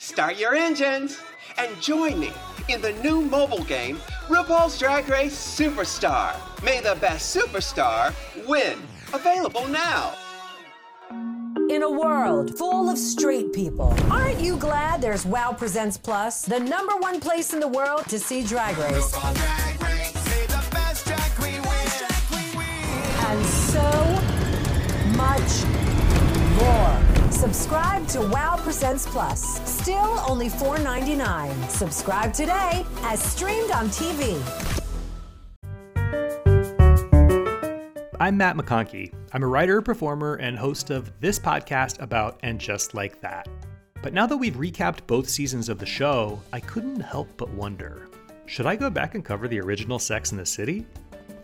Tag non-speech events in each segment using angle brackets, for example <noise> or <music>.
Start your engines and join me in the new mobile game, RuPaul's Drag Race Superstar. May the best superstar win. Available now. In a world full of straight people, aren't you glad there's WoW Presents Plus, the number one place in the world to see Drag Race? And so much more. Subscribe to WoW Presents Plus. Still only $4.99. Subscribe today as streamed on TV. I'm Matt McConkey. I'm a writer, performer, and host of this podcast about And Just Like That. But now that we've recapped both seasons of the show, I couldn't help but wonder should I go back and cover the original Sex in the City?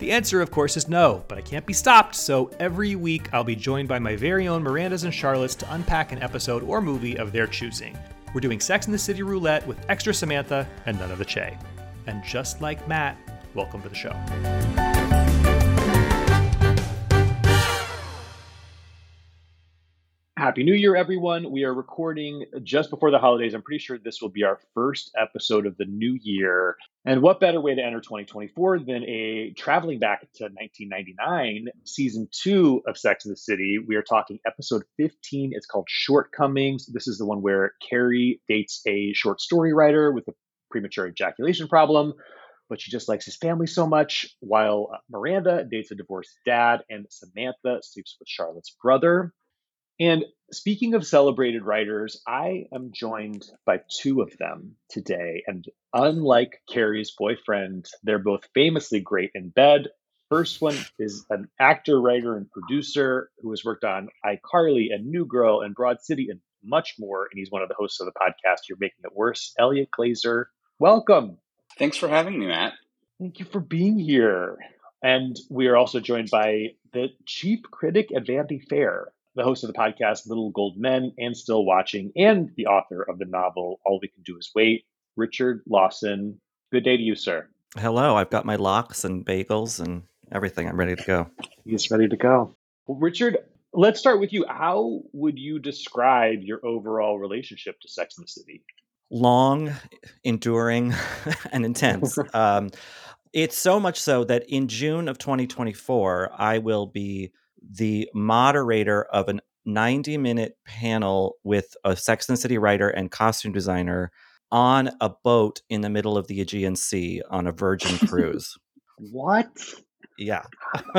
The answer, of course, is no, but I can't be stopped, so every week I'll be joined by my very own Mirandas and Charlottes to unpack an episode or movie of their choosing. We're doing Sex in the City roulette with extra Samantha and none of the Che. And just like Matt, welcome to the show. Happy New Year, everyone. We are recording just before the holidays. I'm pretty sure this will be our first episode of the new year. And what better way to enter 2024 than a traveling back to 1999, season two of Sex in the City? We are talking episode 15. It's called Shortcomings. This is the one where Carrie dates a short story writer with a premature ejaculation problem, but she just likes his family so much, while Miranda dates a divorced dad, and Samantha sleeps with Charlotte's brother. And speaking of celebrated writers, I am joined by two of them today. And unlike Carrie's boyfriend, they're both famously great in bed. First one is an actor, writer, and producer who has worked on iCarly and New Girl and Broad City and much more. And he's one of the hosts of the podcast You're Making It Worse. Eliot Glazer, welcome. Thanks for having me, Matt. Thank you for being here. And we are also joined by the chief critic at Vanity Fair, the host of the podcast Little Gold Men and Still Watching, and the author of the novel All We Can Do Is Wait, Richard Lawson. Good day to you, sir. Hello, I've got my lox and bagels and everything. I'm ready to go. He's ready to go. Well, Richard, let's start with you. How would you describe your overall relationship to Sex in the City? Long, enduring, <laughs> and intense. <laughs> um, it's so much so that in June of 2024, I will be the moderator of a 90 minute panel with a Sex and City writer and costume designer on a boat in the middle of the Aegean Sea on a Virgin <laughs> cruise. what? Yeah.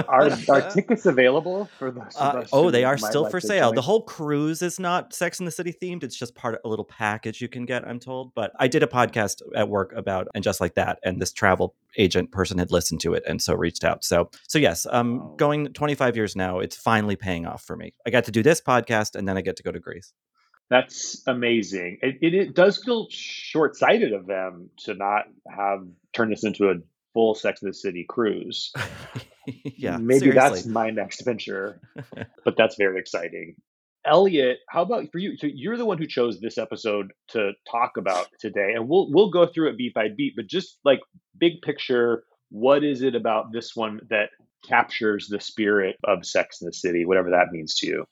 are, are <laughs> tickets available for those? Uh, oh, they are still for sale. The whole cruise is not Sex in the City themed. It's just part of a little package you can get, I'm told. But I did a podcast at work about and just like that, and this travel agent person had listened to it and so reached out. So, so yes, um, going 25 years now, it's finally paying off for me. I got to do this podcast, and then I get to go to Greece. That's amazing. It, it, it does feel short sighted of them to not have turned this into a full Sex in the City cruise. <laughs> yeah, maybe seriously. that's my next venture. <laughs> but that's very exciting. Eliot, how about for you? So you're the one who chose this episode to talk about today, and we'll we'll go through it beat by beat. But just like big picture, what is it about this one that captures the spirit of Sex in the City, whatever that means to you?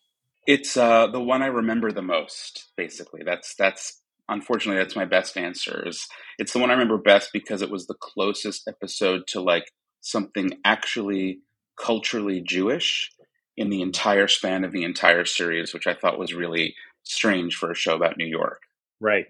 It's uh, the one I remember the most. Basically, that's that's unfortunately that's my best answer is it's the one i remember best because it was the closest episode to like something actually culturally jewish in the entire span of the entire series which i thought was really strange for a show about new york. Right.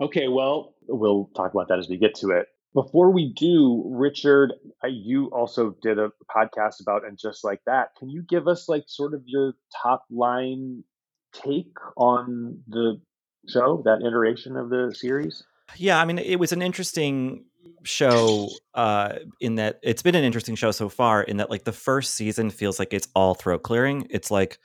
Okay well we'll talk about that as we get to it. Before we do richard you also did a podcast about and just like that. Can you give us like sort of your top line take on the show, that iteration of the series? Yeah, I mean, it was an interesting show uh, in that it's been an interesting show so far in that like the first season feels like it's all throat clearing. It's like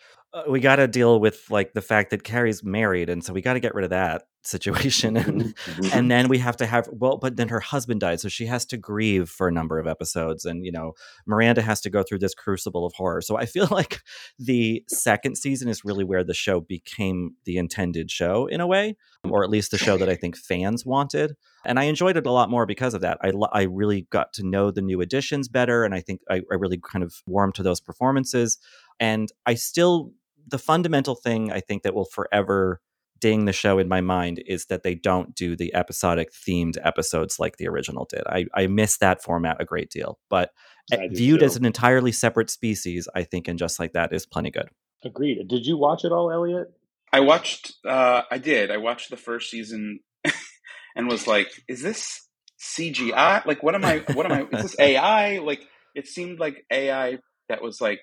we got to deal with like the fact that Carrie's married, and so we got to get rid of that situation, <laughs> and mm-hmm. and then we have to have well, but then her husband died, so she has to grieve for a number of episodes, and you know Miranda has to go through this crucible of horror. So I feel <laughs> like the second season is really where the show became the intended show in a way, or at least the show that I think fans wanted, and I enjoyed it a lot more because of that. I I really got to know the new additions better, and I think I, I really kind of warmed to those performances, and I still the fundamental thing I think that will forever ding the show in my mind is that they don't do the episodic themed episodes like the original did. I, I miss that format a great deal. But viewed too. as an entirely separate species, I think, and just like that is plenty good. Agreed. Did you watch it all, Eliot? I watched. Uh, I did. I watched the first season <laughs> and was like, "Is this CGI? Like, what am I? What am I? Is this <laughs> AI? Like, it seemed like AI that was like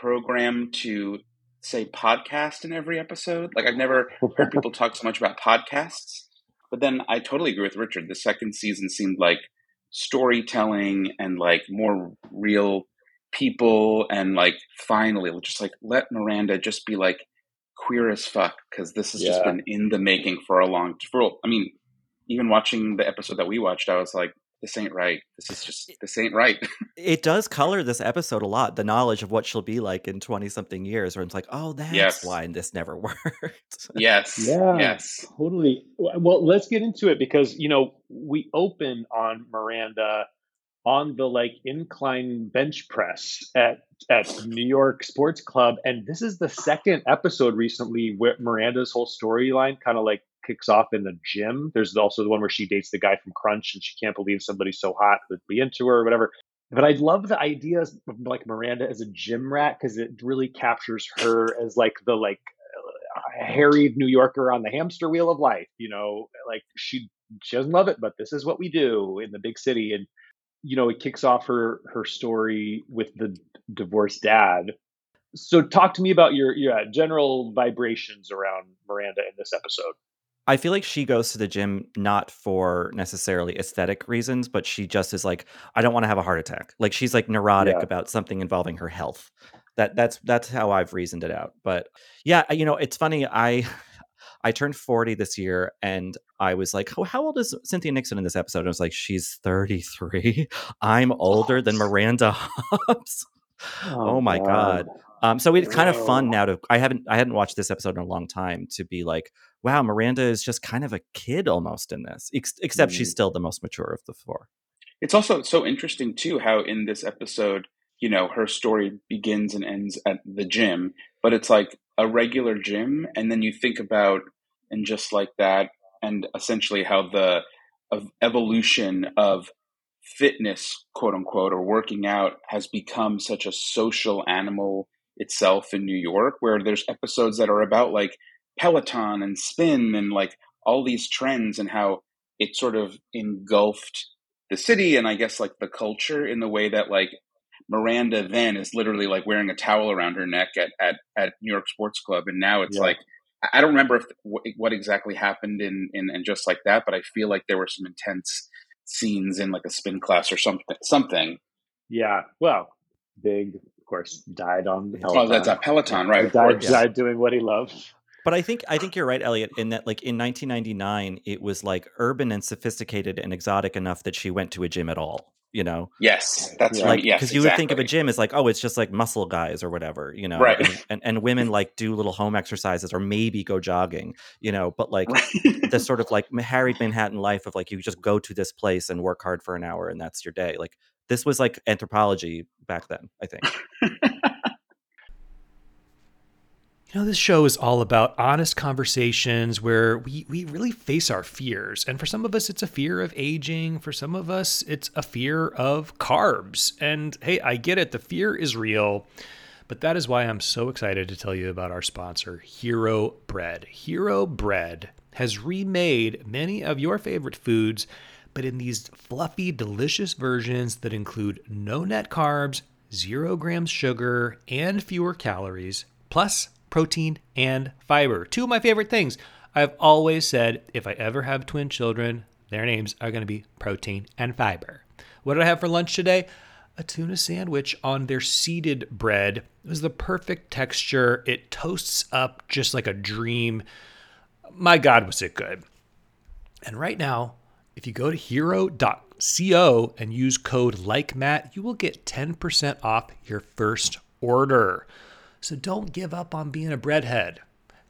programmed to say podcast in every episode. Like, I've never heard people talk so much about podcasts. But then I totally agree with Richard. The second season seemed like storytelling and like more real people and like finally just like let Miranda just be like queer as fuck because this has just been in the making for a long for I mean even watching the episode that we watched I was like this ain't right this is just this ain't right <laughs> It does color this episode a lot. The knowledge of what she'll be like in twenty something years, where it's like, oh, that's Yes. why this never <laughs> worked. yes Yeah. yes Totally. Well, let's get into it because you know we open on Miranda on the like incline bench press at at New York Sports Club, and this is the second episode recently where Miranda's whole storyline kind of like kicks off in the gym. There's also the one where she dates the guy from Crunch, and she can't believe somebody so hot would be into her or whatever. But I love the idea of like Miranda as a gym rat because it really captures her as like the like uh, a harried New Yorker on the hamster wheel of life. You know, like she she doesn't love it, but this is what we do in the big city. And you know, it kicks off her her story with the divorced dad. So, talk to me about your your uh, general vibrations around Miranda in this episode. I feel like she goes to the gym not for necessarily aesthetic reasons, but she just is like, I don't want to have a heart attack. Like she's like neurotic Yeah. about something involving her health. That that's that's how I've reasoned it out. But yeah, you know, it's funny. I <sighs> I turned 40 this year and I was like, oh, how old is Cynthia Nixon in this episode? And I was like, she's 33. <laughs> I'm older than Miranda Hobbs. <laughs> Oh, my God. Um, so it's kind of fun now to I haven't I hadn't watched this episode in a long time to be like, wow, Miranda is just kind of a kid almost in this, ex- except she's Mm. still the most mature of the four. It's also so interesting too how in this episode, you know, her story begins and ends at the gym, but it's like a regular gym, and then you think about and just like that, and essentially how the of evolution of fitness, quote unquote, or working out has become such a social animal itself in New York, where there's episodes that are about like Peloton and spin and like all these trends and how it sort of engulfed the city and I guess like the culture in the way that like Miranda then is literally like wearing a towel around her neck at at, at New York Sports Club, and now it's Yeah. like I- don't remember if what, exactly happened in, in and just like that, but I feel like there were some intense scenes in like a spin class or something. Something. Yeah. Well, Big, of course, died on the Oh, Oh, that's a Peloton, right? Died, died doing what he loved. But I think I think you're right, Eliot, in that like in 1999, it was like urban and sophisticated and exotic enough that she went to a gym at all. You know, Yes, that's Yeah. right. like yes, because you would think of a gym as like, oh, it's just like muscle guys or whatever, you know, Right. and, and and women <laughs> like do little home exercises or maybe go jogging, you know, but like Right. the sort of like <laughs> harried Manhattan life of like you just go to this place and work hard for an hour and that's your day. Like this was like anthropology back then, I think. <laughs> You know, this show is all about honest conversations where we, we really face our fears. And for some of us, it's a fear of aging. For some of us, it's a fear of carbs. And hey, I get it, the fear is real. But that is why I'm so excited to tell you about our sponsor, Hero Bread. Hero Bread has remade many of your favorite foods, but in these fluffy, delicious versions that include no net carbs, zero grams sugar, and fewer calories, plus protein and fiber. Two of my favorite things. I've always said if I ever have twin children, their names are going to be protein and fiber. What did I have for lunch today? A tuna sandwich on their seeded bread. It was the perfect texture. It toasts up just like a dream. My God, was it good. And right now, if you go to hero.co and use code LikeMatt, you will get 10% off your first order. So don't give up on being a breadhead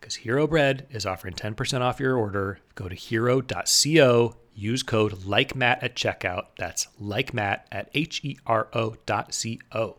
because Hero Bread is offering 10% off your order. Go to hero.co, use code LikeMatt at checkout. That's LikeMatt at H E R O dot C O.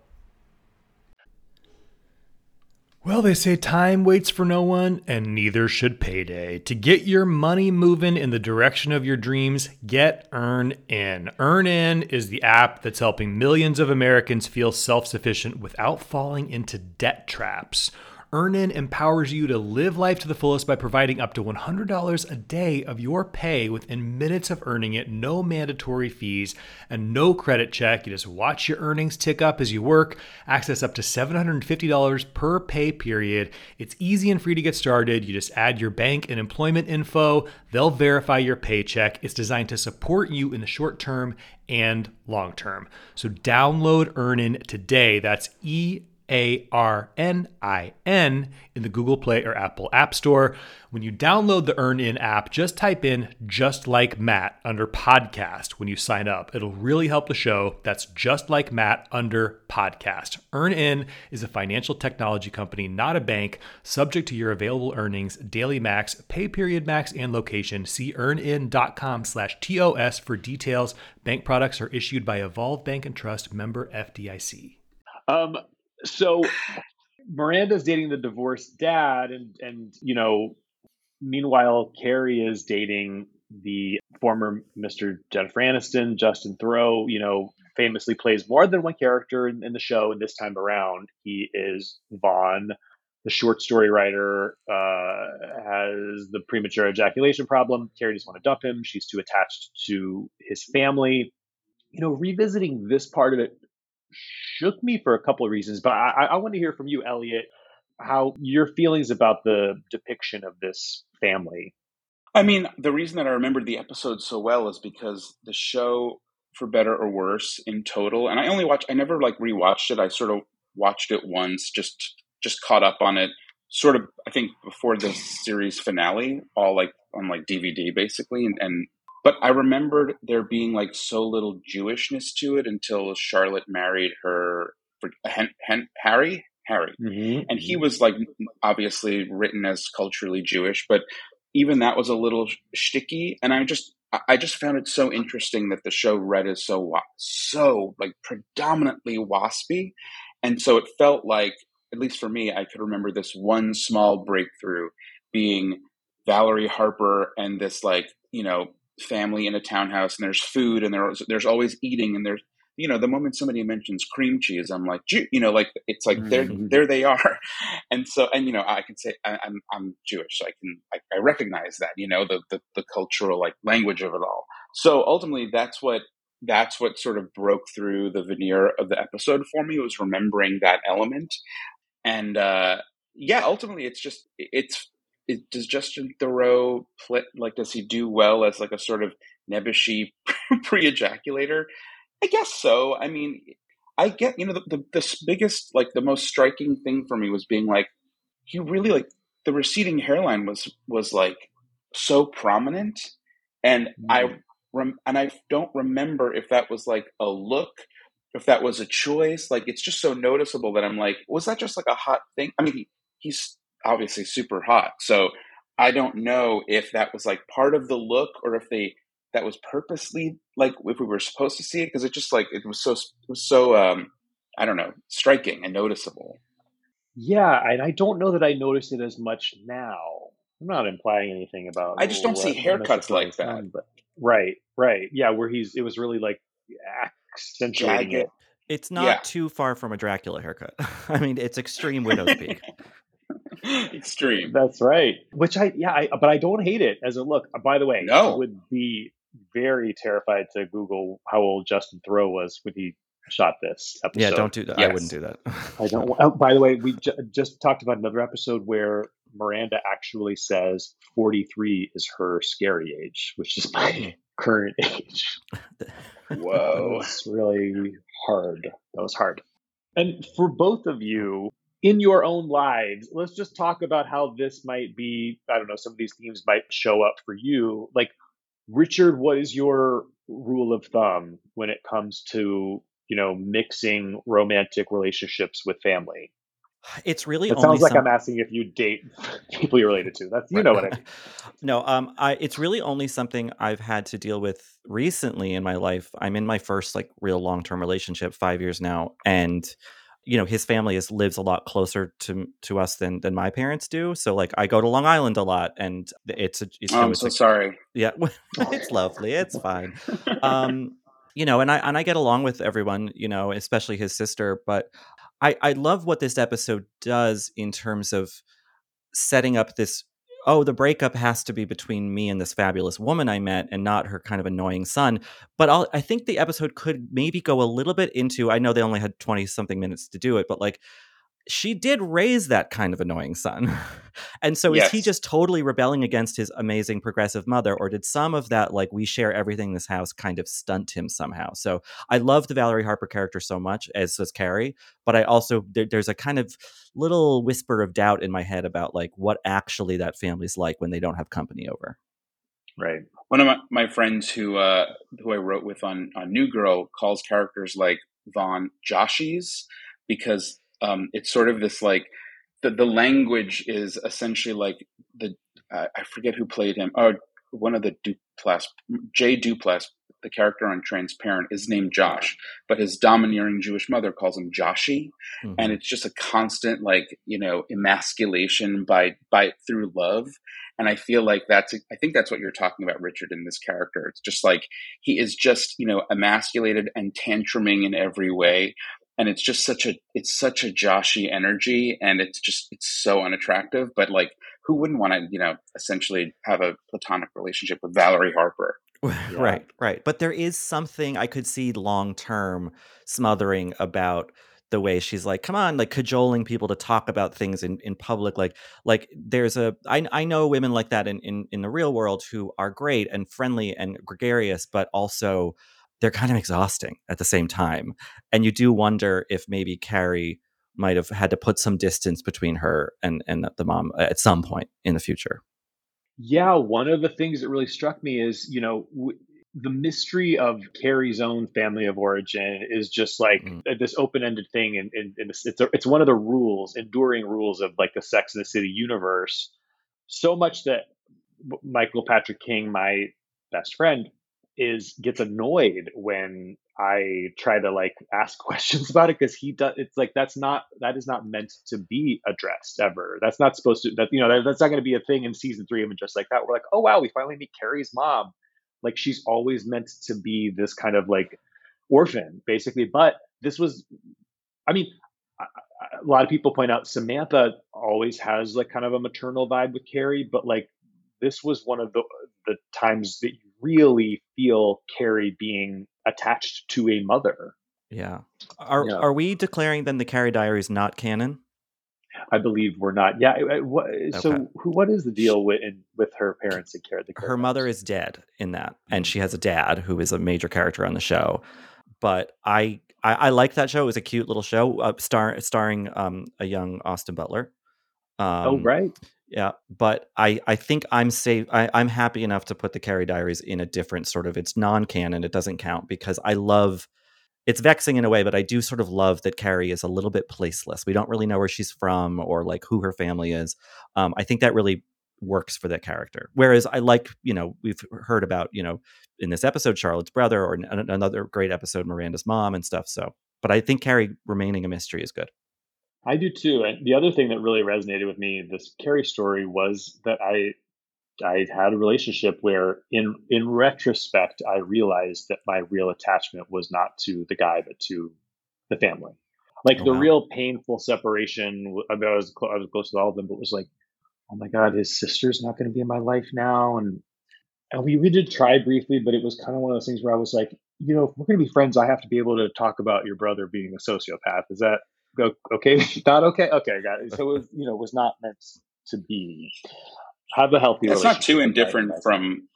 Well, they say time waits for no one, and neither should payday. To get your money moving in the direction of your dreams, get Earn In. EarnIn is the app that's helping millions of Americans feel self sufficient without falling into debt traps. EarnIn empowers you to live life to the fullest by providing up to $100 a day of your pay within minutes of earning it, no mandatory fees, and no credit check. You just watch your earnings tick up as you work, access up to $750 per pay period. It's easy and free to get started. You just add your bank and employment info, they'll verify your paycheck. It's designed to support you in the short term and long term. So download EarnIn today. That's E a R N I N in the Google Play or Apple App Store. When you download the EarnIn app, just type in just like Matt under podcast when you sign up. It'll really help the show. That's just like Matt under podcast. EarnIn is a financial technology company, not a bank, subject to your available earnings, daily max, pay period max, and location. See earnin.com slash TOS for details. Bank products are issued by Evolve Bank and Trust member FDIC. Um, so Miranda's dating the divorced dad, and and you know, meanwhile Carrie is dating the former Mr. Jennifer Aniston, Justin Theroux. You know, famously plays more than one character in, in the show, and this time around he is Vaughn. The short story writer uh, has the premature ejaculation problem. Carrie doesn't want to dump him. She's too attached to his family. You know, revisiting this part of it shook me for a couple of reasons. But I, I want to hear from you, Elliot, how your feelings about the depiction of this family. I mean, the reason that I remembered the episode so well is because the show, for better or worse, in total, and I only watched, I never like rewatched it. I sort of watched it once, just just caught up on it. Sort of, I think before the series finale, all like on like DVD basically, and, and but I remembered there being like so little Jewishness to it until Charlotte married her Hen, Hen, Harry. Harry, mm-hmm. and he was like obviously written as culturally Jewish, but even that was a little sticky. And I just I just found it so interesting that the show read as so so like predominantly waspy, and so it felt like at least for me, I could remember this one small breakthrough being Valerie Harper and this like you know family in a townhouse and there's food and there's there's always eating and there's you know the moment somebody mentions cream cheese i'm like you know like it's like there mm-hmm. there they are. <laughs> And so and you know i can say I, am I'm, I'm jewish so i can I, I recognize that you know the, the the cultural like language of it all. So ultimately that's what that's what sort of broke through the veneer of the episode for me was remembering that element. And uh yeah ultimately it's just it's it, does Justin Theroux play, like does he do well as like a sort of nebbishy <laughs> pre-ejaculator? I guess so. I mean, I get you know the, the, the biggest like the most striking thing for me was being like he really like the receding hairline was was like so prominent, and mm. I rem- and I don't remember if that was like a look, if that was a choice. Like it's just so noticeable that I'm like, was that just like a hot thing? I mean, he, he's obviously super hot. So I don't know if that was like part of the look or if they that was purposely like if we were supposed to see it because it just like it was so it was so um I don't know striking and noticeable. Yeah, and I don't know that I noticed it as much now. I'm not implying anything about. I just don't see haircuts like that. Done, but right, right, yeah, where he's it was really like accentuating it. It's not yeah. too far from a Dracula haircut. <laughs> I mean, it's extreme widow's peak. <laughs> <laughs> <laughs> Extreme. That's right. Which I yeah, I, but I don't hate it as a look. Uh, by the way, no. I would be very terrified to Google how old Justin Theroux was when he shot this episode. Yeah, don't do that. Yes. I wouldn't do that. I don't. <laughs> Oh, by the way, we ju- just talked about another episode where Miranda actually says 43 is her scary age, which is my hmm. <laughs> current age. Whoa, it's really hard. That was hard. And for both of you, in your own lives, let's just talk about how this might be. I don't know, some of these themes might show up for you. Like, Richard, what is your rule of thumb when it comes to, you know, mixing romantic relationships with family? It's really. Only It sounds like some... I'm asking if you date <laughs> people you're related to. That's you right. know what I mean. <laughs> no, um, I, it's really only something I've had to deal with recently in my life. I'm in my first like real long term relationship, five years now, and you know his family is lives a lot closer to to us than than my parents do so like i go to long island a lot and it's a it's, oh, i'm so a, sorry. Yeah <laughs> <laughs> it's lovely it's fine. <laughs> Um you know and i and i get along with everyone you know especially his sister but i i love what this episode does in terms of setting up this oh, the breakup has to be between me and this fabulous woman I met and not her kind of annoying son. But I'll, I think the episode could maybe go a little bit into, I know they only had 20 something minutes to do it, but like she did raise that kind of annoying son. <laughs> and so yes. is he just totally rebelling against his amazing progressive mother, or did some of that, like, we share everything in this house, kind of stunt him somehow? So I love the Valerie Harper character so much, as does Carrie, but I also, there, there's a kind of little whisper of doubt in my head about, like, what actually that family's like when they don't have company over. Right. One of my, my friends who uh, who I wrote with on, on New Girl calls characters like Vaughn Joshies because um, it's sort of this like the the language is essentially like the uh, I forget who played him. Oh, one of the Duplass, Jay Duplass, the character on Transparent, is named Josh, but his domineering Jewish mother calls him Joshi, mm-hmm. and it's just a constant like you know emasculation by by through love. And I feel like that's I think that's what you're talking about, Richard, in this character. It's just like he is just you know emasculated and tantruming in every way, and it's just such a it's such a joshy energy and it's just it's so unattractive but like who wouldn't want to you know essentially have a platonic relationship with valerie harper? <laughs> Yeah. right. Right but there is something i could see long term smothering about the way she's like come on like cajoling people to talk about things in, in public. Like like there's a I, I know women like that in, in in the real world who are great and friendly and gregarious but also they're kind of exhausting at the same time. And you do wonder if maybe Carrie might have had to put some distance between her and and the mom at some point in the future. Yeah, one of the things that really struck me is, you know, w- the mystery of Carrie's own family of origin is just like mm. this open-ended thing, and, and, and it's it's, a, it's one of the rules, enduring rules of like the Sex and the City universe. So much that Michael Patrick King, my best friend, is gets annoyed when I try to like <laughs> ask questions about it because he does. It's like that's not that is not meant to be addressed ever. That's not supposed to. That you know that, that's not going to be a thing in season three of just like that. We're like, oh wow, we finally meet Carrie's mom. Like she's always meant to be this kind of like orphan, basically. But this was, I mean, a lot of people point out Samantha always has like kind of a maternal vibe with Carrie, but like this was one of the the times that you really feel Carrie being attached to a mother. Yeah. Are yeah. are we declaring then the Carrie Diaries not canon? I believe we're not. Yeah. What, so, okay. who, what is the deal with in, with her parents and Carrie? Her mother is dead in that, and she has a dad who is a major character on the show. But I I, I like that show. It was a cute little show, uh, star, starring um, a young Austin Butler. Oh, um, oh right. Yeah, but I I think I'm safe. I, I'm happy enough to put the Carrie Diaries in a different sort of. It's non-canon. It doesn't count because I love. It's vexing in a way, but I do sort of love that Carrie is a little bit placeless. We don't really know where she's from or like who her family is. Um, I think that really works for that character. Whereas I like, you know, we've heard about, you know, in this episode, Charlotte's brother, or another great episode, Miranda's mom and stuff. So, but I think Carrie remaining a mystery is good. I do too. And the other thing that really resonated with me, this Carrie story, was that I I had a relationship where in in retrospect I realized that my real attachment was not to the guy but to the family. Like oh, the wow. real painful separation. I, mean, I was I was close to all of them, but it was like, oh my god, his sister's not going to be in my life now, and and we, we did try briefly, but it was kind of one of those things where I was like, you know, if we're going to be friends, I have to be able to talk about your brother being a sociopath. Is that okay <laughs> not okay okay got it. So it was you know was not meant to be. Have a healthy it's not too indifferent from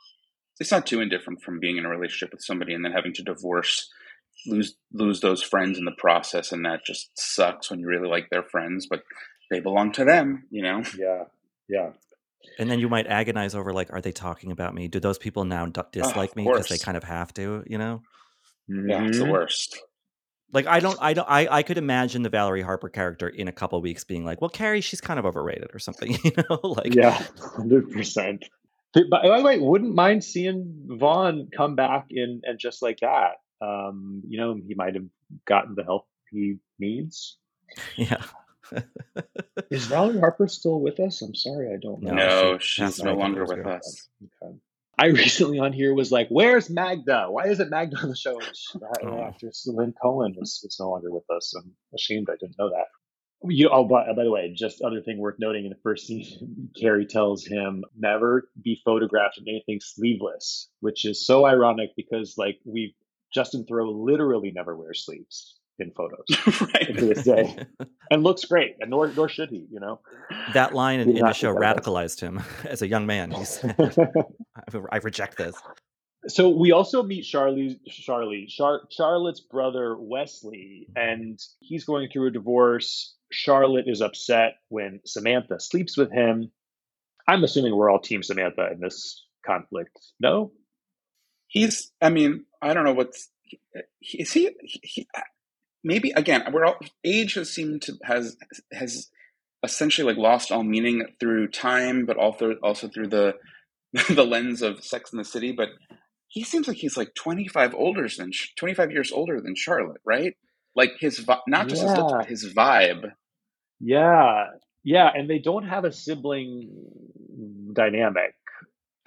it's not too indifferent from being in a relationship with somebody and then having to divorce lose lose those friends in the process and that just sucks when you really like their friends but they belong to them you know? Yeah yeah. And then you might agonize over like are they talking about me? Do those people now dislike oh, me because they kind of have to you know? Yeah it's the mm-hmm. worst like I don't, I don't, I, I could imagine the Valerie Harper character in a couple weeks being like, "Well, Carrie, she's kind of overrated or something," <laughs> you know? like, yeah, hundred percent. By the way, wouldn't mind seeing Vaughn come back in and just like that. Um, you know, he might have gotten the help he needs. <laughs> Yeah. <laughs> Is Valerie Harper still with us? I'm sorry, I don't know. No, she she's passed no away a couple longer with us. Okay. I <laughs> recently on here was like, "Where's Magda? Why isn't Magda on the show?" That Oh. actress Lynn Cohen is, is no longer with us. I'm ashamed I didn't know that. You, oh, by, by the way, just other thing worth noting in the first scene, <laughs> Carrie tells him never be photographed in anything sleeveless, which is so ironic because like we Justin Theroux literally never wears sleeves in photos <laughs> right. to this day, <laughs> and looks great, and nor nor should he, you know. That line in, in the show think that was- radicalized him <laughs> as a young man. He's, I reject this. so we also meet Charlie, Charlie, Char- Charlotte's brother Wesley, and he's going through a divorce. Charlotte is upset when Samantha sleeps with him. I'm assuming we're all Team Samantha in this conflict. No, He's. I mean, I don't know what's. he- Is he, he, he? Maybe again, we're all age has seemed to has has essentially like lost all meaning through time, but also also through the <laughs> the lens of Sex in the City. But he seems like he's like twenty five older than twenty five years older than Charlotte, right? Like his not just his looks, Yeah. but his vibe. yeah, yeah, and they don't have a sibling dynamic.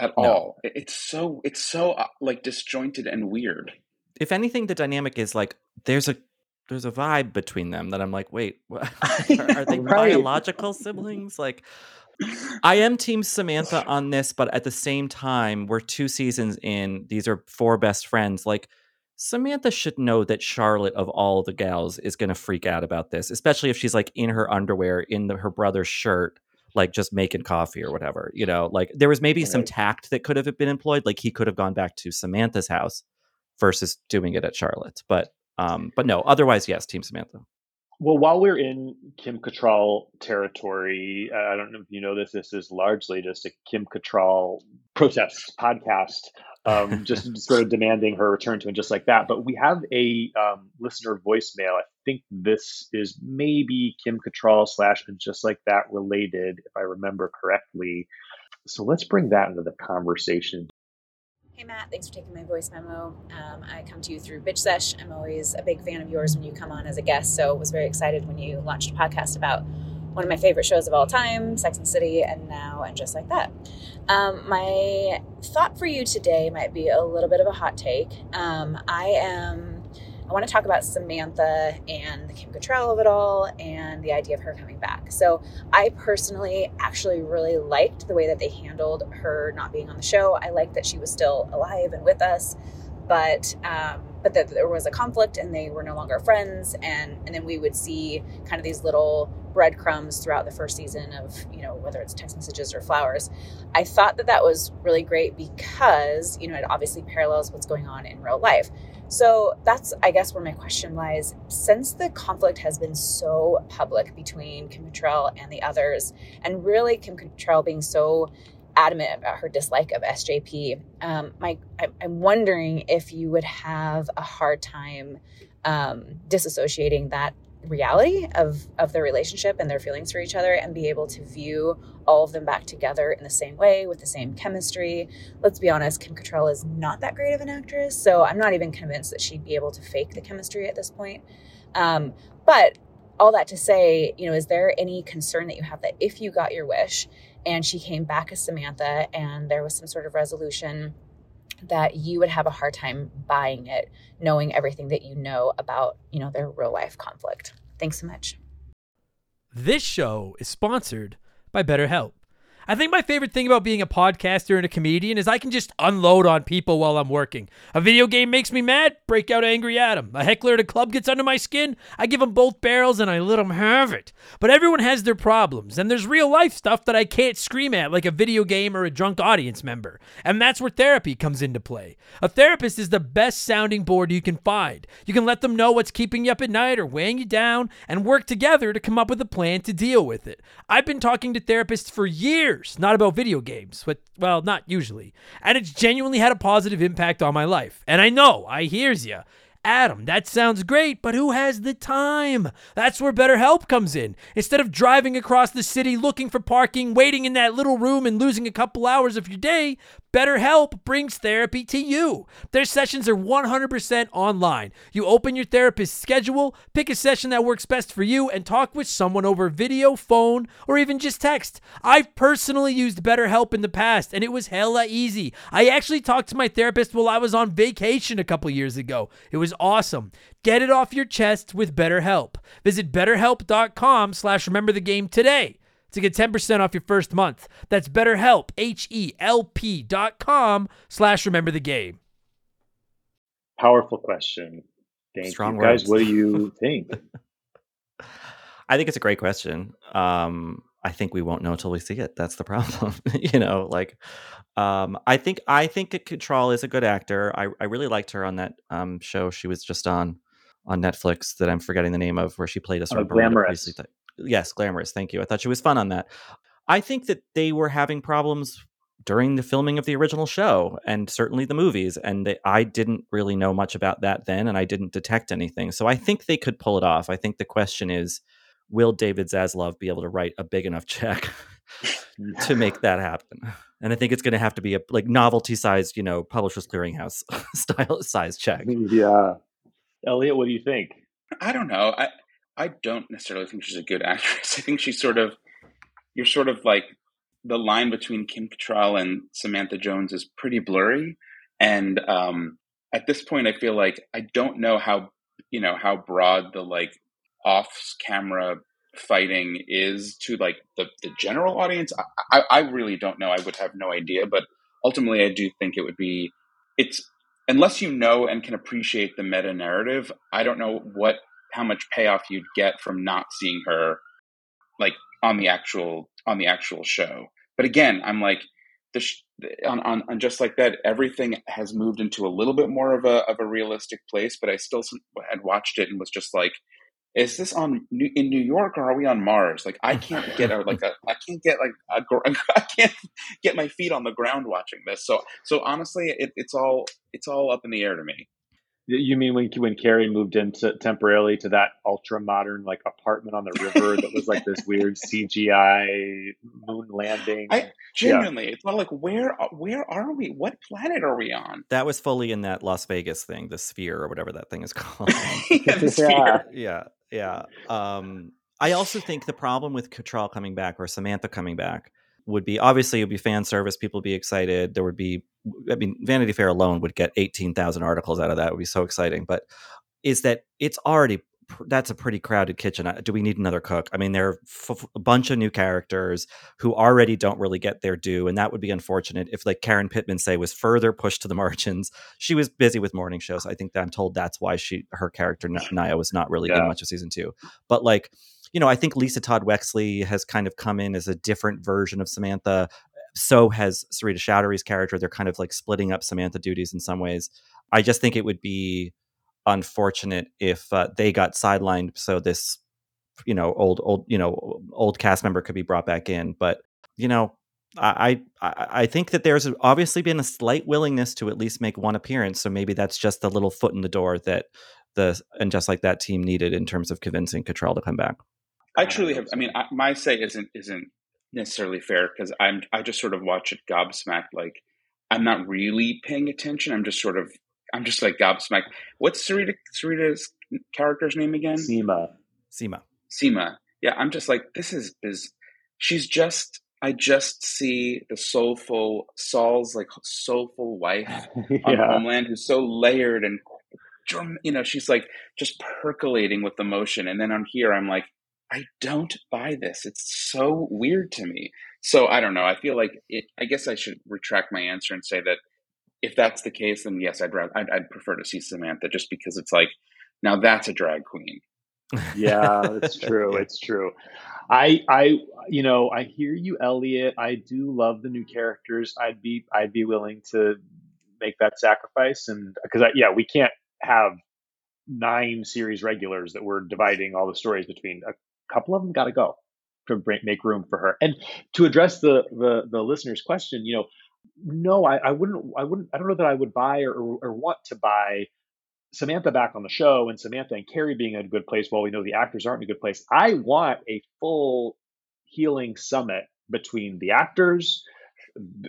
at No. all. It's so it's so uh, like disjointed and weird. If anything, the dynamic is like there's a there's a vibe between them that I'm like, wait, <laughs> what? <laughs> are, are they Right. biological siblings? Like, I am Team Samantha <laughs> on this, but at the same time, we're two seasons in. These are four best friends. Like, Samantha should know that Charlotte, of all the gals, is going to freak out about this, especially if she's like in her underwear, in the, her brother's shirt, like just making coffee or whatever. You know, like there was maybe some tact that could have been employed. Like, he could have gone back to Samantha's house versus doing it at Charlotte's. But, um, but no, otherwise, yes, Team Samantha. Well, while we're in Kim Cattrall territory, uh, I don't know if you know this. This is largely just a Kim Cattrall protest podcast, um, just <laughs> sort of demanding her return to and just like that. But we have a um, listener voicemail. I think this is maybe Kim Cattrall slash and just like that related, if I remember correctly. So let's bring that into the conversation. Hey Matt, thanks for taking my voice memo. Um, I come to you through Bitch Sesh. I'm always a big fan of yours when you come on as a guest, so was very excited when you launched a podcast about one of my favorite shows of all time, Sex and City, and now and just like that. Um, my thought for you today might be a little bit of a hot take. Um, I am. I want to talk about Samantha and the Kim Cattrall of it all, and the idea of her coming back. So I personally actually really liked the way that they handled her not being on the show. I liked that she was still alive and with us, but um, but that there was a conflict and they were no longer friends, and and then we would see kind of these little breadcrumbs throughout the first season of you know whether it's text messages or flowers. I thought that that was really great because you know it obviously parallels what's going on in real life. So that's, I guess, where my question lies. Since the conflict has been so public between Kim Cattrall and the others, and really Kim Cattrall being so adamant about her dislike of SJP, um, my, I, I'm wondering if you would have a hard time um, disassociating that reality of of their relationship and their feelings for each other and be able to view all of them back together in the same way with the same chemistry let's be honest, Kim Cattrall is not that great of an actress, so I'm not even convinced that she'd be able to fake the chemistry at this point. Um, but all that to say, you know, is there any concern that you have that if you got your wish and she came back as Samantha and there was some sort of resolution, that you would have a hard time buying it, knowing everything that you know about, you know, their real life conflict? Thanks so much. This show is sponsored by BetterHelp. I think my favorite thing about being a podcaster and a comedian is I can just unload on people while I'm working. A video game makes me mad, break out Angry Adam. A heckler at a club gets under my skin, I give them both barrels and I let them have it. But everyone has their problems, and there's real life stuff that I can't scream at like a video game or a drunk audience member. And that's where therapy comes into play. A therapist is the best sounding board you can find. You can let them know what's keeping you up at night or weighing you down and work together to come up with a plan to deal with it. I've been talking to therapists for years, not about video games, but well, not usually. And it's genuinely had a positive impact on my life. And I know, I hears you. Adam, that sounds great, but who has the time? That's where BetterHelp comes in. Instead of driving across the city looking for parking, waiting in that little room, and losing a couple hours of your day, BetterHelp brings therapy to you. Their sessions are 100% online. You open your therapist's schedule, pick a session that works best for you, and talk with someone over video, phone, or even just text. I've personally used BetterHelp in the past, and it was hella easy. I actually talked to my therapist while I was on vacation a couple years ago. It was awesome. Get it off your chest with BetterHelp. Visit betterhelp.com slash remember the game today to get 10% off your first month. That's betterhelp, H-E-L-P dot com slash remember the game. Powerful question. Thank Strong you. Guys, words. what do you <laughs> think? I think it's a great question. Um, I think we won't know until we see it. That's the problem. <laughs> you know, like um, I think I think Cattrall is a good actor. I, I really liked her on that um, show she was just on on Netflix that I'm forgetting the name of, where she played a sort Uh, of Miranda Glamorous. Priestley type. Yes, glamorous. Thank you. I thought she was fun on that. I think that they were having problems during the filming of the original show and certainly the movies, and they, I didn't really know much about that then, and I didn't detect anything. So I think they could pull it off. I think the question is, will David Zaslav be able to write a big enough <laughs> check to make <laughs> that happen? And I think it's going to have to be a like novelty sized, you know, Publishers Clearinghouse <laughs> style size check. Mm, yeah. Eliot, what do you think? I don't know. I I don't necessarily think she's a good <laughs> actress. I think she's sort of you're sort of like the line between Kim Cattrall and Samantha Jones is pretty blurry, and um, at this point, I feel like I don't know how you know how broad the like off camera fighting is to like the the general audience. I, I I really don't know. I would have no idea, but ultimately, I do think it would be it's unless you know and can appreciate the meta narrative. I don't know what how much payoff you'd get from not seeing her like on the actual on the actual show. But again, I'm like the sh- on, on on just like that, everything has moved into a little bit more of a of a realistic place. But I still had watched it and was just like, is this on in New York or are we on Mars? Like I can't get a, like a I can't get like a, <laughs> I can't get my feet on the ground watching this. So so honestly, it, it's all it's all up in the air to me. You mean when when Carrie moved into temporarily to that ultra modern like apartment on the river that was like this weird <laughs> CGI moon landing? I genuinely, it's not like where where are we? What planet are we on? That was fully in that Las Vegas thing, the sphere or whatever that thing is <laughs> called. <laughs> Yeah, the sphere. yeah, yeah. Um, I also think the problem with Cattrall coming back or Samantha coming back would be obviously it would be fan service. People would be excited. There would be, I mean, Vanity Fair alone would get eighteen thousand articles out of that. It would be so exciting. But is that it's already that's a pretty crowded kitchen. Uh, Do we need another cook? I mean, there are f- a bunch of new characters who already don't really get their due, and that would be unfortunate if, like Karen Pittman say, was further pushed to the <laughs> margins. She was busy with morning shows. I think that I'm told that's why she her character Nya was not really Yeah. in much of season two. But like, you know, I think Lisa Todd Wexley has kind of come in as a different version of Samantha. So has Sarita Choudhury's character. They're kind of like splitting up Samantha duties in some ways. I just think it would be unfortunate if uh, they got sidelined so this you know old old you know old cast member could be brought back in but you know I, I I think that there's obviously been a slight willingness to at least make one appearance, so maybe that's just the little foot in the door that the and just like that team needed in terms of convincing Cattrall to come back. I truly have. I mean, I, my say isn't isn't necessarily fair because I'm I just sort of watch it gobsmacked. Like I'm not really paying attention. I'm just sort of I'm just like gobsmacked. What's Sarita Sarita's character's name again? Seema. Seema. Seema. Yeah, I'm just like this is is she's just I just see the soulful Saul's like soulful wife <laughs> on. Homeland who's so layered and you know she's like just percolating with emotion and then on here I'm like I don't buy this it's so weird to me so I don't know I feel like it, I guess I should retract my answer and say that if that's the case then yes I'd rather I'd, I'd prefer to see Samantha just because it's like now that's a drag queen yeah, it's true. <laughs> It's true. I I you know, I hear you Eliot. I do love the new characters. I'd be I'd be willing to make that sacrifice and because I, yeah, we can't have nine series regulars that we're dividing all the stories between. Uh, Couple of them got to go to make room for her. And to address the the the listener's question, you know, no, I, I wouldn't I wouldn't I don't know that I would buy or, or want to buy Samantha back on the show and Samantha and Carrie being in a good place while we know the actors aren't in a good place. I want a full healing summit between the actors,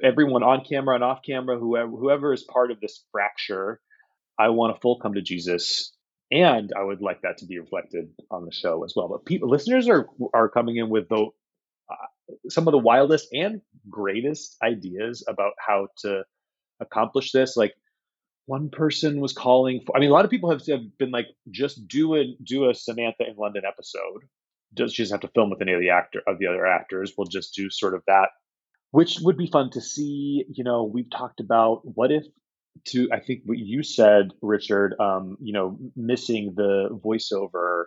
everyone on camera and off camera, whoever whoever is part of this fracture, I want a full come to Jesus, and I would like that to be reflected on the show as well. But people, listeners are are coming in with the uh, some of the wildest and greatest ideas about how to accomplish this. Like one person was calling for. I mean, a lot of people have, have been like, just do a do a Samantha in London episode. Does she doesn't have to film with any of the actor of the other actors? We'll just do sort of that, which would be fun to see. You know, we've talked about what if to I think what you said, Richard. Um, you know, missing the voiceover.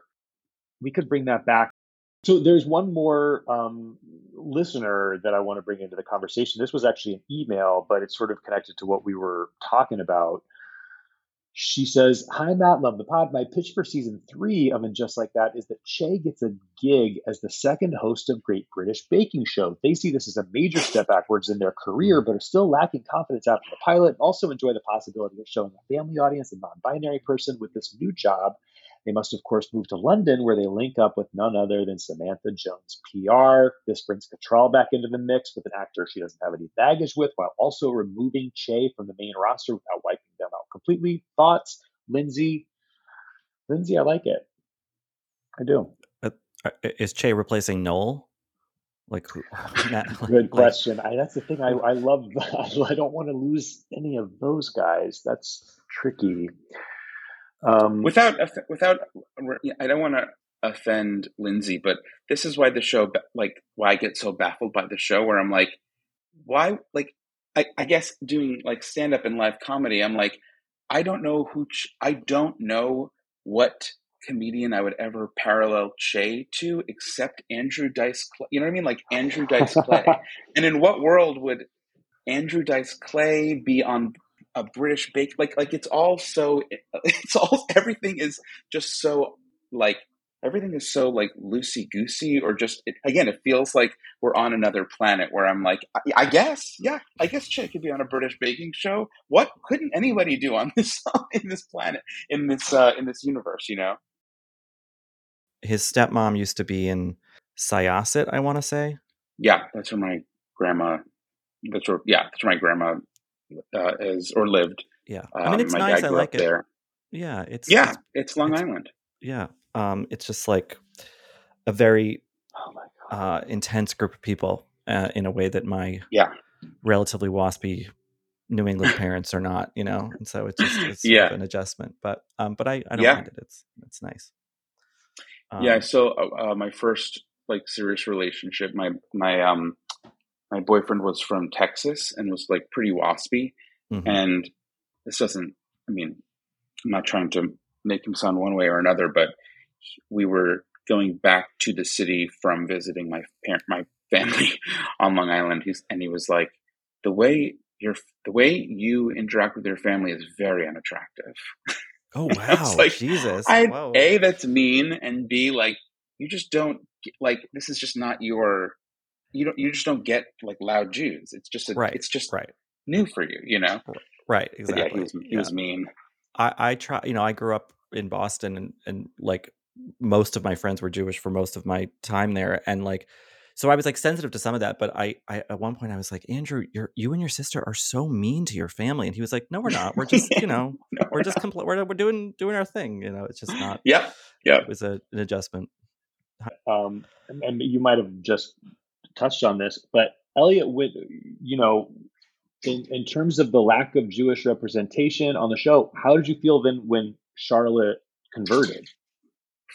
We could bring that back so there's one more um, listener that I want to bring into the conversation. This was actually an email, but it's sort of connected to what we were talking about. She says, Hi, Matt, love the pod. My pitch for season three of And Just Like That is that Che gets a gig as the second host of Great British Baking Show. They see this as a major step backwards in their career, but are still lacking confidence after the pilot also enjoy the possibility of showing a family audience a non binary person with this new job they must, of course, move to London, where they link up with none other than Samantha Jones PR. This brings Cattrall back into the mix with an actor she doesn't have any baggage with, while also removing Che from the main roster without wiping completely. Thoughts, Lindsay? Lindsay, I like it. I do. Uh, uh is Che replacing Noel? Like, <laughs> good question. I, that's the thing. I, I love. <laughs> I don't want to lose any of those guys. That's tricky. Um, without without, I don't want to offend Lindsay, but this is why the show, like, why I get so baffled by the show, where I'm like, why, like, I, I guess doing like stand up and live comedy, I'm like, I don't know who, I don't know what comedian I would ever parallel Che to except Andrew Dice Clay. You know what I mean? Like Andrew Dice Clay. <laughs> and in what world would Andrew Dice Clay be on a British bake like like it's all so <laughs> it's all everything is just so like everything is so like loosey goosey or just it, again it feels like we're on another planet where I'm like I, I guess yeah I guess Chick could be on a British baking show what couldn't anybody do on <laughs> this in this planet in this uh, in this universe you know his stepmom used to be in Syosset I want to say yeah that's where my grandma that's where yeah that's where my grandma uh, is or lived. Yeah, I mean it's um, nice. I like it. There. Yeah, it's yeah, it's, it's Long it's, Island. Yeah, um, it's just like a very oh uh, intense group of people uh, in a way that my yeah relatively waspy New England <laughs> parents are not. You know, and so it's just it's yeah. an adjustment. But um, but I I don't yeah. mind it. It's it's nice. Um, yeah. So uh, uh, my first like serious relationship, my my um my boyfriend was from Texas and was like pretty waspy. Mm-hmm. And this doesn't, I mean, I'm not trying to make him sound one way or another, but we were going back to the city from visiting my parent, my family <laughs> on Long Island. He's, and he was like, the way your, the way you interact with your family is very unattractive. Oh, <laughs> wow. like, Jesus. I, A, that's mean. And B, like, you just don't like, this is just not your, you don't you just don't get like loud Jews. It's just a, right. It's just right. new for you, you know. Right. Exactly. But yeah, he was, he yeah. was mean. I I try. You know, I grew up in Boston, and and like most of my friends were Jewish for most of my time there, and like. So I was like sensitive to some of that, but I, I at one point I was like, Andrew, you you and your sister are so mean to your family, and he was like, No, we're not. We're just, you know, <laughs> no, we're, we're just compl- we're we're doing doing our thing. You know, it's just not. Yeah, yeah. It was a, an adjustment. Um, and, and you might have just touched on this, but Eliot, with you know, in, in terms of the lack of Jewish representation on the show, how did you feel then when Charlotte converted?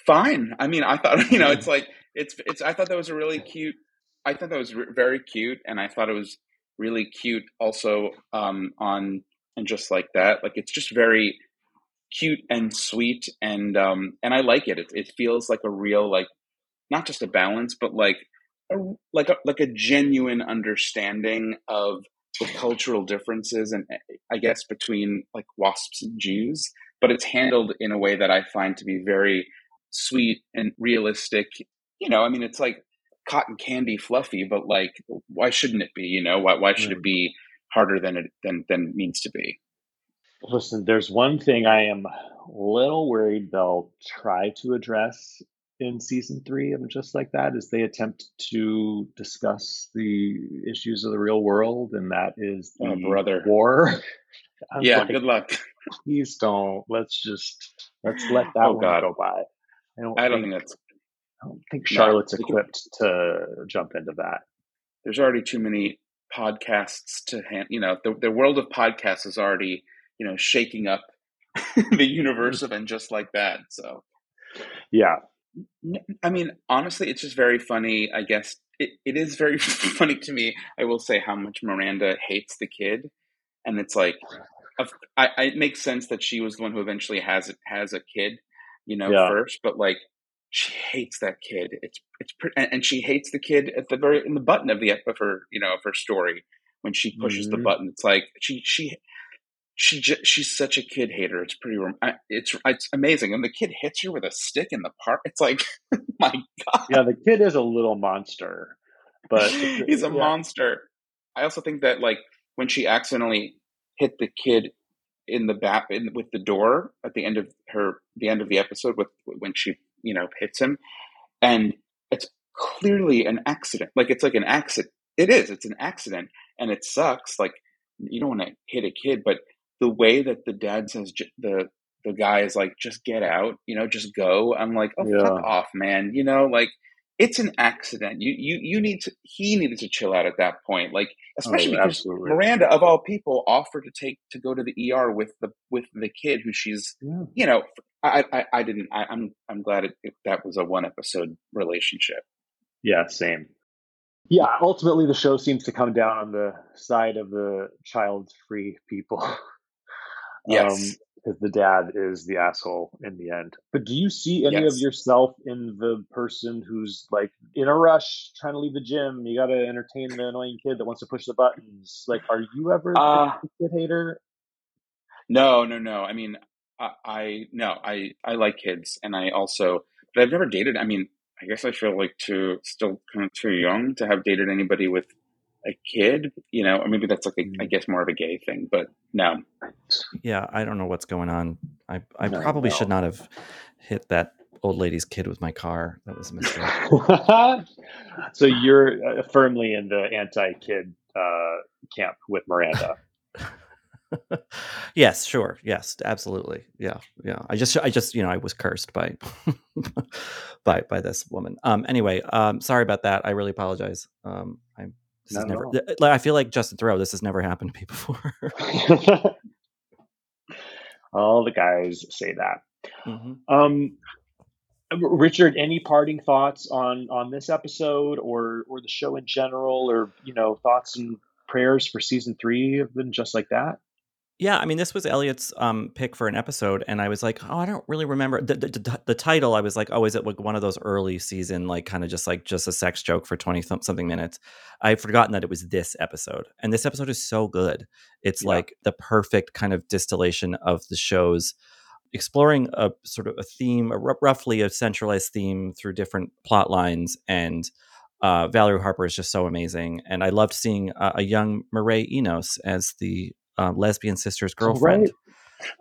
Fine. I mean, I thought <laughs> you know, it's like it's it's. I thought that was a really cute. I thought that was re- very cute, and I thought it was really cute also um, on and just like that. Like it's just very cute and sweet, and um, and I like it. It it feels like a real like not just a balance, but like a, like a like a genuine understanding of the cultural differences and I guess between like wasps and Jews, but it's handled in a way that I find to be very sweet and realistic. You know, I mean, it's like cotton candy fluffy, but like, why shouldn't it be? You know, why why should it mm. be harder than it than than it needs to be? Listen, there's one thing I am a little worried they'll try to address in season three of Just Like That is they attempt to discuss the issues of the real world, and that is oh, the Oh, brother. war. <laughs> Yeah, like, good luck. please don't. Let's just let's let oh, that Oh, one God. go by. I don't, I don't think, think that's. I don't think No. Charlotte's equipped to jump into that. There's already too many podcasts to hand. You know, the the world of podcasts is already you know shaking up <laughs> the universe of <laughs> and just like that. So Yeah, I mean, honestly, it's just very funny. I guess it, it is very <laughs> funny to me. I will say how much Miranda hates the kid, and it's like, I, I, it makes sense that she was the one who eventually has has a kid, you know, Yeah. first. But like, she hates that kid. It's it's pre- and, and she hates the kid at the very in the button of the of her you know of her story when she pushes the Mhm. button. It's like she she. She ju- she's such a kid hater. It's pretty. It's it's amazing, and the kid hits her with a stick in the park. It's like, <laughs> my god, yeah. The kid is a little monster, but <laughs> he's a yeah. monster. I also think that like when she accidentally hit the kid in the back in, with the door at the end of her the end of the episode with when she you know hits him, and it's clearly an accident. Like it's like an accident. It is. It's an accident, and it sucks. Like you don't want to hit a kid, but the way that the dad says j- the the guy is like just get out, you know, just go. I'm like, oh Yeah. fuck off, man. You know, like it's an accident. You you you need to. He needed to chill out at that point, like especially Oh, because absolutely. Miranda, of all people, offered to take to go to the ER with the with the kid who she's Yeah. you know. I I, I didn't. I, I'm I'm glad it, it, that was a one episode relationship. Yeah, same. Yeah, ultimately the show seems to come down on the side of the child-free people. <laughs> Yes. because the dad is the asshole in the end. But do you see any of yourself in the person who's like in a rush, trying to leave the gym? You got to entertain the annoying kid that wants to push the buttons. Like, are you ever Uh, kid hater? No, no, no. I mean, I, I no, I I like kids, and I also, but I've never dated. I mean, I guess I feel like too still kind of too young to have dated anybody with a kid. You know, or maybe that's like a, I guess more of a gay thing. But no, Yeah, I don't know what's going on. I I No, probably no. should not have hit that old lady's kid with my car. That was a mistake. <laughs> so you're uh, firmly in the anti-kid uh, camp with Miranda. <laughs> yes, sure. Yes, absolutely. Yeah, yeah. I just, I just, you know, I was cursed by, <laughs> by, by this woman. Um. Anyway, um. Sorry about that. I really apologize. Um. I. This at never. Like, I feel like Justin Theroux. This has never happened to me <laughs> before. <laughs> All the guys say that. Mhm. Um, Richard, any parting thoughts on on this episode or or the show in general, or you know, thoughts and prayers for season three of them, just like that? Yeah, I mean, this was Eliot's um, pick for an episode, and I was like, oh, I don't really remember the, the, the, title. I was like, oh, is it like one of those early season, like kind of just like just a sex joke for twenty th- something minutes? I'd forgotten that it was this episode, and this episode is so good. It's Yeah. like the perfect kind of distillation of the show's exploring a sort of a theme, a r- roughly a centralized theme through different plot lines, and uh, Valerie Harper is just so amazing, and I loved seeing uh, a young Mireille Enos as the uh, lesbian sister's girlfriend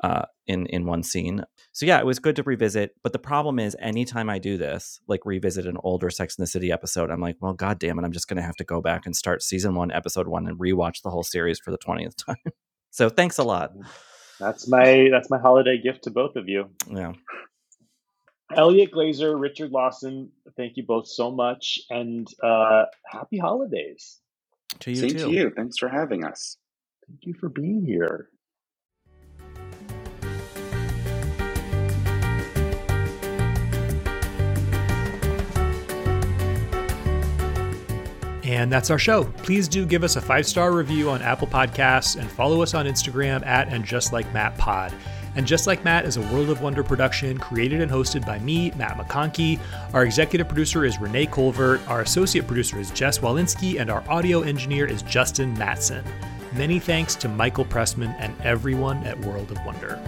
uh, in in one scene. So yeah, it was good to revisit. But the problem is, anytime I do this, like revisit an older Sex in the City episode, I'm like, well, god damn it, I'm just going to have to go back and start season one, episode one, and rewatch the whole series for the twentieth <laughs> time. so thanks a lot. That's my that's my holiday gift to both of you. Yeah, Eliot Glazer, Richard Lawson, thank you both so much, and uh, happy holidays. to you same too. to you. Thanks for having us. Thank you for being here. And that's our show. Please do give us a five star review on Apple Podcasts and follow us on Instagram at and just like Matt Pod. And Just Like Matt is a World of Wonder production created and hosted by me, Matt McConkey. Our executive producer is Renee Colvert. Our associate producer is Jess Walensky. And our audio engineer is Justin Matson. Many thanks to Michael Pressman and everyone at World of Wonder.